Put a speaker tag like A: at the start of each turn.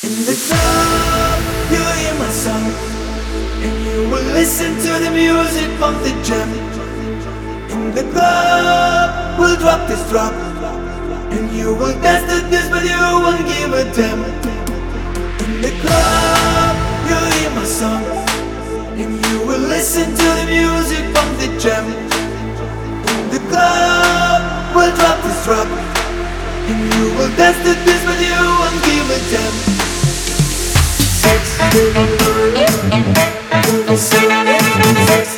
A: In the club, you hear my song, and you will listen to the music of the jam. In the club, we'll drop this drop, and you will dance to this, but you won't give a damn. In the club, you hear my song, and you will listen to the music of the jam. In the club, we'll drop this drop, and you will dance to this, Sex,
B: Music